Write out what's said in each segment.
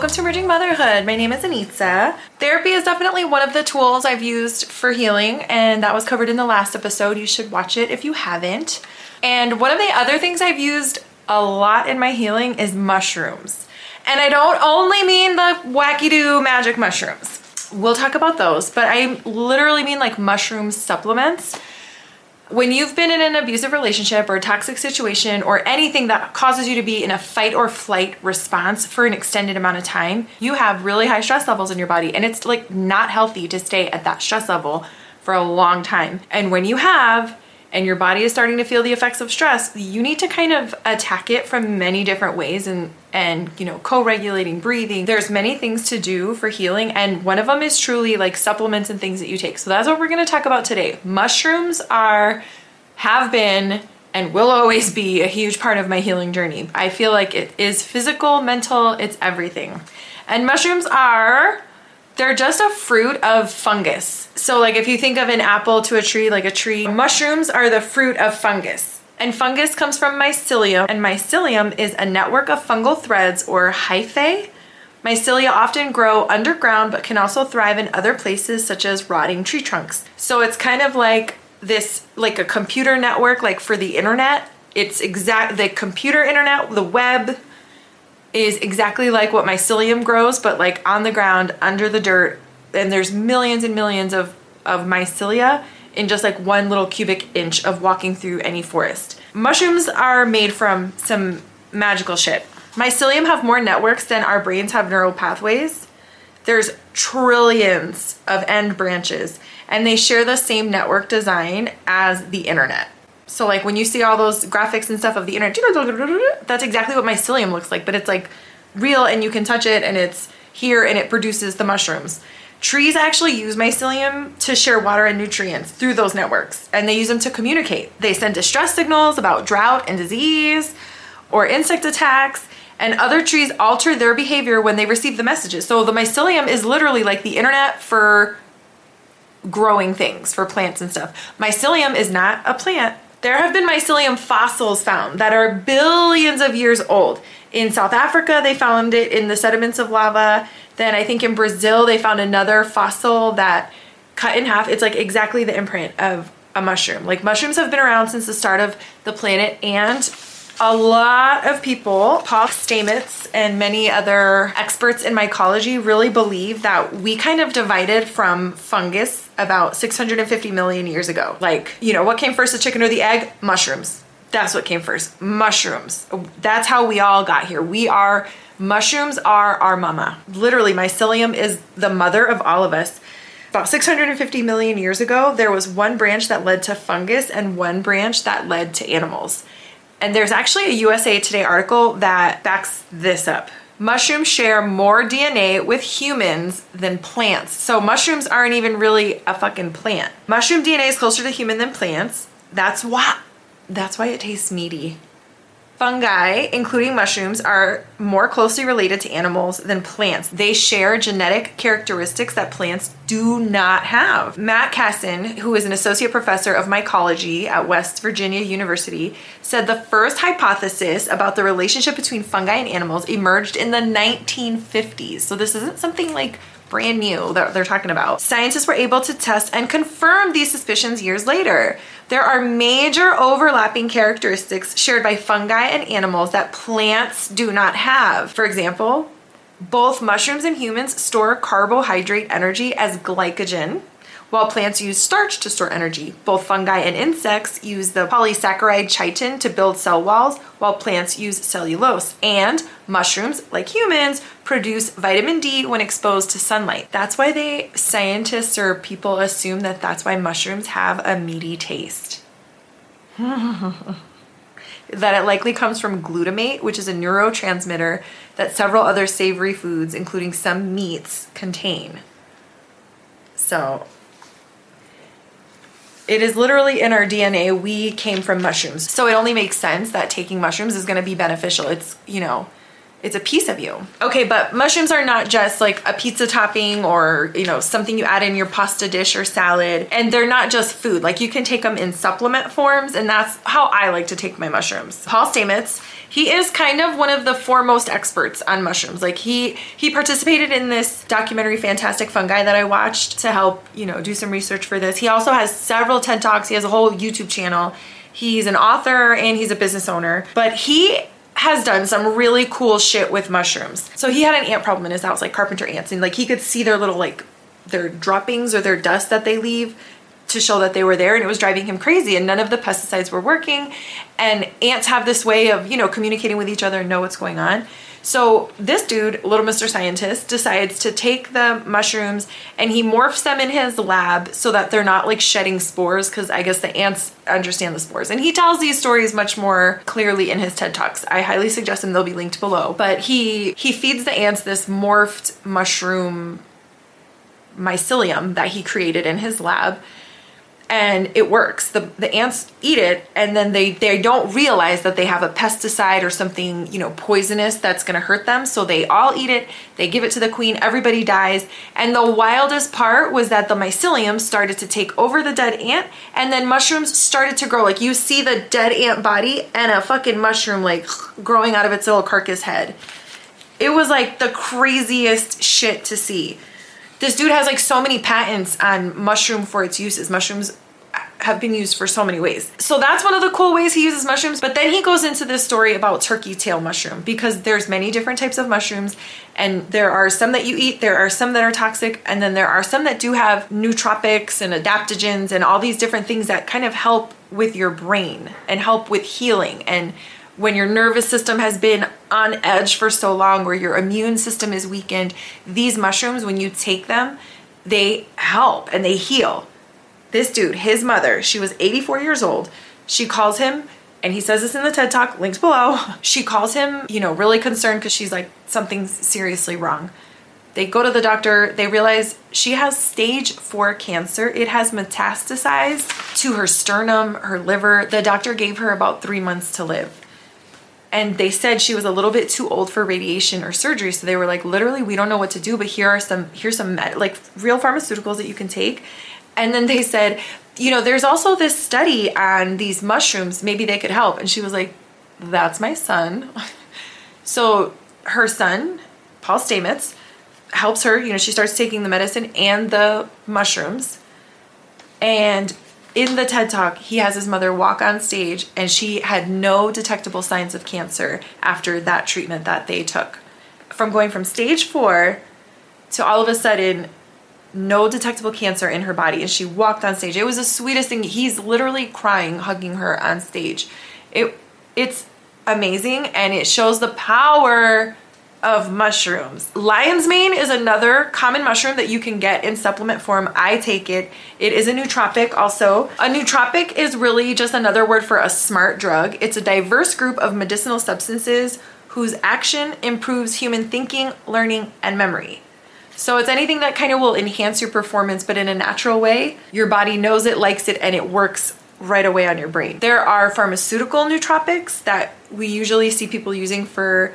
welcome to Emerging Motherhood. My name is Enitza. Therapy is definitely one of the tools I've used for healing, and that was covered in the last episode. You should watch it if you haven't. And one of the other things I've used a lot in my healing is mushrooms. And I don't only mean the wacky do magic mushrooms. We'll talk about those, but I literally mean like mushroom supplements when you've been in an abusive relationship or a toxic situation or anything that causes you to be in a fight or flight response for an extended amount of time, you have really high stress levels in your body. And it's like not healthy to stay at that stress level for a long time. And when you have, and your body is starting to feel the effects of stress, you need to kind of attack it from many different ways and and you know, co-regulating breathing. There's many things to do for healing and one of them is truly like supplements and things that you take. So that's what we're going to talk about today. Mushrooms are have been and will always be a huge part of my healing journey. I feel like it is physical, mental, it's everything. And mushrooms are they're just a fruit of fungus. So, like if you think of an apple to a tree, like a tree, mushrooms are the fruit of fungus. And fungus comes from mycelium, and mycelium is a network of fungal threads or hyphae. Mycelia often grow underground but can also thrive in other places such as rotting tree trunks. So it's kind of like this like a computer network like for the internet. It's exact the computer internet, the web, is exactly like what mycelium grows, but like on the ground under the dirt. And there's millions and millions of, of mycelia in just like one little cubic inch of walking through any forest. Mushrooms are made from some magical shit. Mycelium have more networks than our brains have neural pathways. There's trillions of end branches, and they share the same network design as the internet. So like when you see all those graphics and stuff of the internet, that's exactly what mycelium looks like, but it's like real and you can touch it and it's here and it produces the mushrooms. Trees actually use mycelium to share water and nutrients through those networks, and they use them to communicate. They send distress signals about drought and disease or insect attacks, and other trees alter their behavior when they receive the messages. So the mycelium is literally like the internet for growing things, for plants and stuff. Mycelium is not a plant, there have been mycelium fossils found that are billions of years old. In South Africa, they found it in the sediments of lava. Then I think in Brazil, they found another fossil that cut in half. It's like exactly the imprint of a mushroom. Like mushrooms have been around since the start of the planet and a lot of people, Paul Stamets and many other experts in mycology, really believe that we kind of divided from fungus about 650 million years ago. Like, you know, what came first, the chicken or the egg? Mushrooms. That's what came first. Mushrooms. That's how we all got here. We are, mushrooms are our mama. Literally, mycelium is the mother of all of us. About 650 million years ago, there was one branch that led to fungus and one branch that led to animals. And there's actually a USA Today article that backs this up. Mushrooms share more DNA with humans than plants. So mushrooms aren't even really a fucking plant. Mushroom DNA is closer to human than plants. That's why that's why it tastes meaty. Fungi, including mushrooms, are more closely related to animals than plants. They share genetic characteristics that plants do not have. Matt Kasson, who is an associate professor of mycology at West Virginia University, said the first hypothesis about the relationship between fungi and animals emerged in the 1950s. So this isn't something like brand new that they're talking about. Scientists were able to test and confirm these suspicions years later. There are major overlapping characteristics shared by fungi and animals that plants do not have. For example, both mushrooms and humans store carbohydrate energy as glycogen, while plants use starch to store energy, both fungi and insects use the polysaccharide chitin to build cell walls, while plants use cellulose. And mushrooms, like humans, produce vitamin D when exposed to sunlight. That's why they scientists or people assume that that's why mushrooms have a meaty taste. that it likely comes from glutamate, which is a neurotransmitter that several other savory foods, including some meats, contain. So, it is literally in our DNA. We came from mushrooms. So it only makes sense that taking mushrooms is going to be beneficial. It's, you know, it's a piece of you. Okay, but mushrooms are not just like a pizza topping or, you know, something you add in your pasta dish or salad. And they're not just food. Like you can take them in supplement forms, and that's how I like to take my mushrooms. Paul Stamets, he is kind of one of the foremost experts on mushrooms. Like he he participated in this documentary Fantastic Fungi that I watched to help, you know, do some research for this. He also has several TED Talks. He has a whole YouTube channel. He's an author and he's a business owner. But he has done some really cool shit with mushrooms. So he had an ant problem in his house, like carpenter ants, and like he could see their little like their droppings or their dust that they leave to show that they were there and it was driving him crazy and none of the pesticides were working and ants have this way of you know communicating with each other and know what's going on so this dude, little Mr. Scientist, decides to take the mushrooms and he morphs them in his lab so that they're not like shedding spores because I guess the ants understand the spores. And he tells these stories much more clearly in his TED Talks. I highly suggest them, they'll be linked below. But he he feeds the ants this morphed mushroom mycelium that he created in his lab and it works. The the ants eat it and then they they don't realize that they have a pesticide or something, you know, poisonous that's to hurt them. So they all eat it. They give it to the queen. Everybody dies. And the wildest part was that the mycelium started to take over the dead ant and then mushrooms started to grow. Like you see the dead ant body and a fucking mushroom like growing out of its little carcass head. It was like the craziest shit to see. This dude has like so many patents on mushroom for its uses. Mushrooms have been used for so many ways. So that's one of the cool ways he uses mushrooms. But then he goes into this story about turkey tail mushroom because there's many different types of mushrooms and there are some that you eat, there are some that are toxic, and then there are some that do have nootropics and adaptogens and all these different things that kind of help with your brain and help with healing and when your nervous system has been on edge for so long, where your immune system is weakened, these mushrooms, when you take them, they help and they heal. This dude, his mother, she was 84 years old. She calls him, and he says this in the TED Talk, links below. She calls him, you know, really concerned because she's like, something's seriously wrong. They go to the doctor, they realize she has stage four cancer. It has metastasized to her sternum, her liver. The doctor gave her about three months to live and they said she was a little bit too old for radiation or surgery. So they were like literally we don't know what to do but here are some here's some med- like real pharmaceuticals that you can take. And then they said you know there's also this study on these mushrooms. Maybe they could help. And she was like that's my son. So her son paul stamets helps her. You know she starts taking the medicine and the mushrooms. And in the TED Talk, he has his mother walk on stage and she had no detectable signs of cancer after that treatment that they took. From going from stage four to all of a sudden, no detectable cancer in her body. And she walked on stage. It was the sweetest thing. He's literally crying, hugging her on stage. It it's amazing and it shows the power of mushrooms. Lion's mane is another common mushroom that you can get in supplement form. I take it. It is a nootropic also. A nootropic is really just another word for a smart drug. It's a diverse group of medicinal substances whose action improves human thinking, learning, and memory. So it's anything that kind of will enhance your performance, but in a natural way. Your body knows it, likes it, and it works right away on your brain. There are pharmaceutical nootropics that we usually see people using for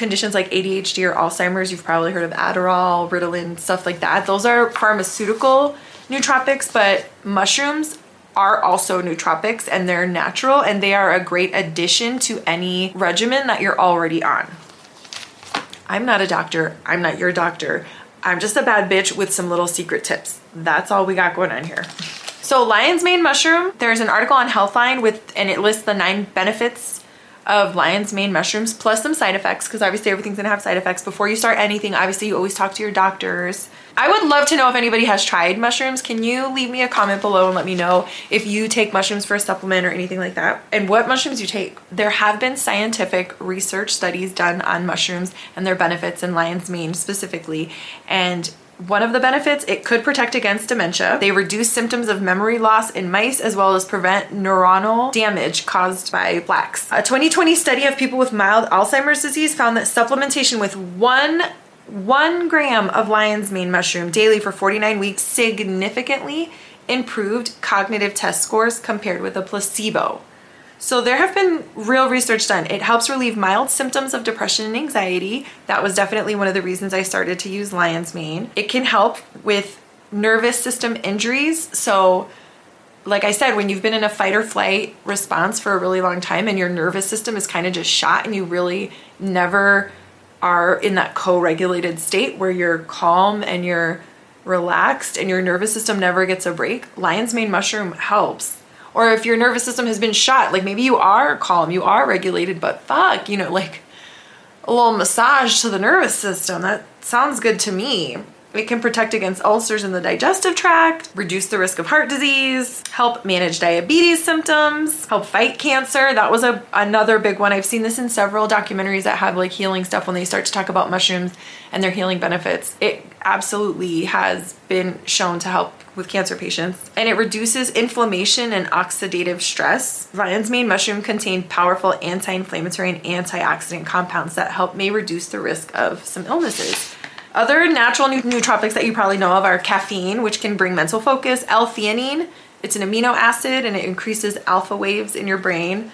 conditions like ADHD or Alzheimer's, you've probably heard of Adderall, Ritalin, stuff like that. Those are pharmaceutical nootropics, but mushrooms are also nootropics and they're natural and they are a great addition to any regimen that you're already on. I'm not a doctor, I'm not your doctor. I'm just a bad bitch with some little secret tips. That's all we got going on here. So lion's mane mushroom, there's an article on Healthline with and it lists the nine benefits of lion's mane mushrooms plus some side effects because obviously everything's gonna have side effects. Before you start anything, obviously you always talk to your doctors. I would love to know if anybody has tried mushrooms. Can you leave me a comment below and let me know if you take mushrooms for a supplement or anything like that and what mushrooms you take. There have been scientific research studies done on mushrooms and their benefits and lion's mane specifically and one of the benefits, it could protect against dementia. They reduce symptoms of memory loss in mice as well as prevent neuronal damage caused by plaques. A 2020 study of people with mild Alzheimer's disease found that supplementation with one one gram of lion's mane mushroom daily for 49 weeks significantly improved cognitive test scores compared with a placebo. So there have been real research done. It helps relieve mild symptoms of depression and anxiety. That was definitely one of the reasons I started to use lion's mane. It can help with nervous system injuries. So like I said, when you've been in a fight or flight response for a really long time and your nervous system is kind of just shot and you really never are in that co-regulated state where you're calm and you're relaxed and your nervous system never gets a break, lion's mane mushroom helps or if your nervous system has been shot, like maybe you are calm, you are regulated, but fuck, you know, like a little massage to the nervous system. That sounds good to me. It can protect against ulcers in the digestive tract, reduce the risk of heart disease, help manage diabetes symptoms, help fight cancer. That was a another big one. I've seen this in several documentaries that have like healing stuff when they start to talk about mushrooms and their healing benefits. It absolutely has been shown to help with cancer patients and it reduces inflammation and oxidative stress. Lion's mane mushroom contain powerful anti-inflammatory and antioxidant compounds that help may reduce the risk of some illnesses. Other natural nootropics that you probably know of are caffeine, which can bring mental focus, L-theanine, it's an amino acid and it increases alpha waves in your brain.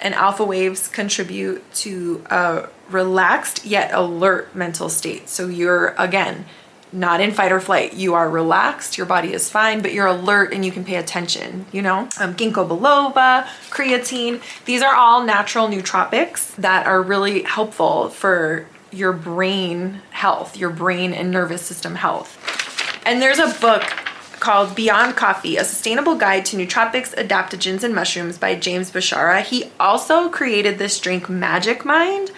And alpha waves contribute to a relaxed yet alert mental state. So you're, again, not in fight or flight. You are relaxed, your body is fine, but you're alert and you can pay attention, you know? Um, ginkgo biloba, creatine, these are all natural nootropics that are really helpful for your brain health, your brain and nervous system health. And there's a book called Beyond Coffee, a sustainable guide to nootropics, adaptogens, and mushrooms by James Beshara. He also created this drink Magic Mind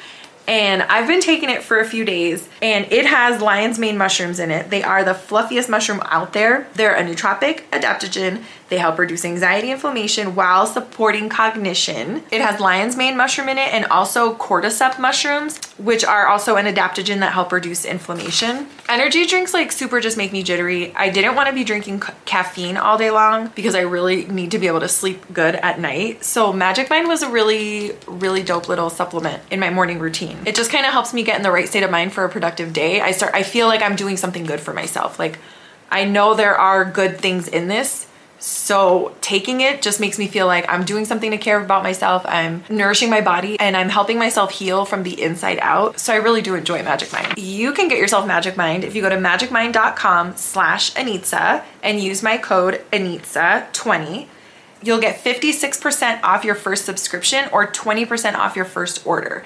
and I've been taking it for a few days and it has lion's mane mushrooms in it. They are the fluffiest mushroom out there. They're a nootropic adaptogen they help reduce anxiety inflammation while supporting cognition. It has lion's mane mushroom in it and also cordyceps mushrooms, which are also an adaptogen that help reduce inflammation. Energy drinks like super just make me jittery. I didn't want to be drinking caffeine all day long because I really need to be able to sleep good at night. So Magic Mind was a really, really dope little supplement in my morning routine. It just kind of helps me get in the right state of mind for a productive day. I start, I feel like I'm doing something good for myself. Like I know there are good things in this so taking it just makes me feel like I'm doing something to care about myself. I'm nourishing my body and I'm helping myself heal from the inside out. So I really do enjoy Magic Mind. You can get yourself Magic Mind if you go to magicmind.com slash Enitza and use my code Enitza20 you'll get 56% off your first subscription or 20% off your first order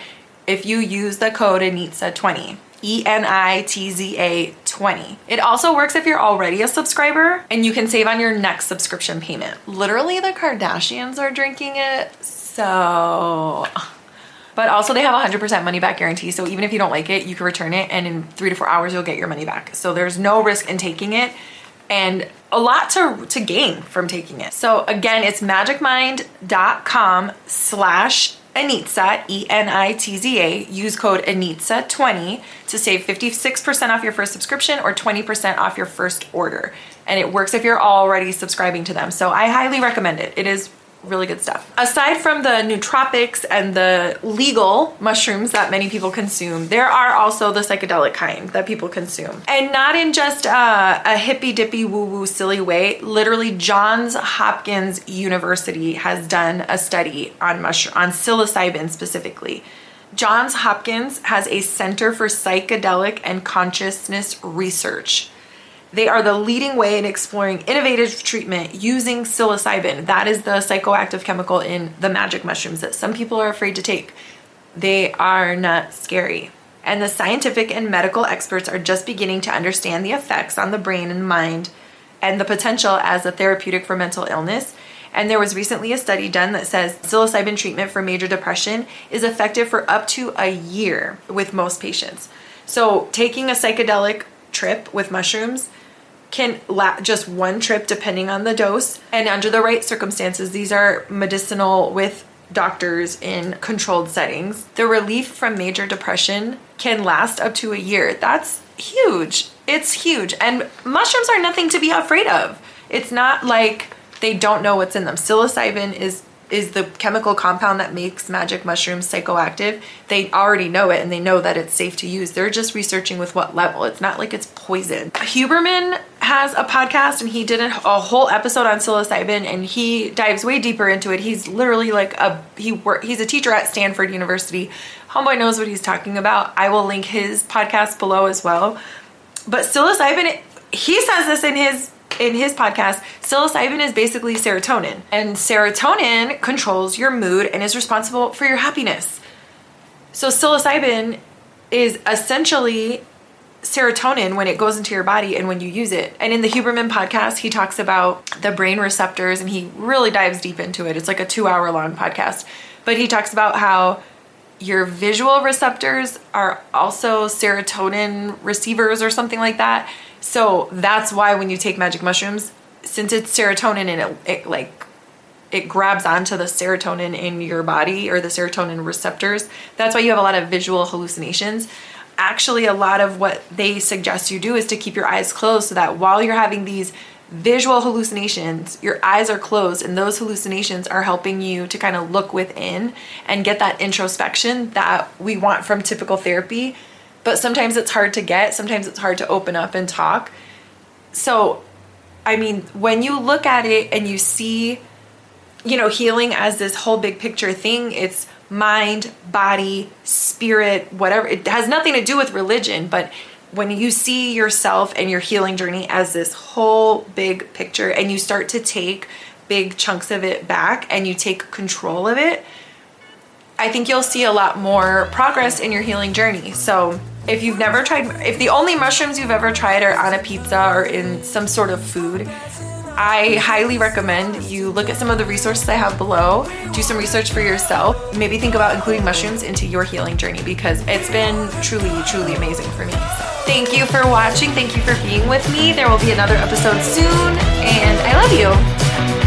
if you use the code Enitza twenty. ENITZA20. It also works if you're already a subscriber and you can save on your next subscription payment. Literally, the Kardashians are drinking it, so. But also they have 100% money back guarantee. So even if you don't like it, you can return it and in three to four hours, you'll get your money back. So there's no risk in taking it and a lot to, to gain from taking it. So again, it's magicmind.com slash Enitza, E-N-I-T-Z-A. Use code Enitza20 to save 56% off your first subscription or 20% off your first order. And it works if you're already subscribing to them. So I highly recommend it. It is really good stuff. Aside from the nootropics and the legal mushrooms that many people consume, there are also the psychedelic kind that people consume. And not in just a, a hippy dippy woo woo silly way. Literally, Johns Hopkins University has done a study on mushroom, on psilocybin specifically. Johns Hopkins has a Center for Psychedelic and Consciousness Research. They are the leading way in exploring innovative treatment using psilocybin. That is the psychoactive chemical in the magic mushrooms that some people are afraid to take. They are not scary. And the scientific and medical experts are just beginning to understand the effects on the brain and mind and the potential as a therapeutic for mental illness. And there was recently a study done that says psilocybin treatment for major depression is effective for up to a year with most patients. So, taking a psychedelic trip with mushrooms can last just one trip depending on the dose. And under the right circumstances these are medicinal with doctors in controlled settings. The relief from major depression can last up to a year. That's huge. It's huge. And mushrooms are nothing to be afraid of. It's not like they don't know what's in them. Psilocybin is is the chemical compound that makes magic mushrooms psychoactive. They already know it and they know that it's safe to use. They're just researching with what level. It's not like it's poison. Huberman has a podcast and he did a, whole episode on psilocybin and he dives way deeper into it. He's literally like a he work he's a teacher at Stanford University. Homeboy knows what he's talking about. I will link his podcast below as well. But psilocybin he says this in his in his podcast, psilocybin is basically serotonin, and serotonin controls your mood and is responsible for your happiness. So, psilocybin is essentially serotonin when it goes into your body and when you use it. And in the Huberman podcast, he talks about the brain receptors and he really dives deep into it. It's like a two hour long podcast. But he talks about how your visual receptors are also serotonin receivers or something like that. So that's why when you take magic mushrooms, since it's serotonin and it, it like it grabs onto the serotonin in your body or the serotonin receptors, that's why you have a lot of visual hallucinations. Actually, a lot of what they suggest you do is to keep your eyes closed so that while you're having these visual hallucinations, your eyes are closed, and those hallucinations are helping you to kind of look within and get that introspection that we want from typical therapy but sometimes it's hard to get, sometimes it's hard to open up and talk. So, I mean, when you look at it and you see, you know, healing as this whole big picture thing, it's mind, body, spirit, whatever. It has nothing to do with religion, but when you see yourself and your healing journey as this whole big picture and you start to take big chunks of it back and you take control of it, I think you'll see a lot more progress in your healing journey. So, if you've never tried, if the only mushrooms you've ever tried are on a pizza or in some sort of food, I highly recommend you look at some of the resources I have below, do some research for yourself, maybe think about including mushrooms into your healing journey because it's been truly, truly amazing for me. Thank you for watching. Thank you for being with me. There will be another episode soon, and I love you.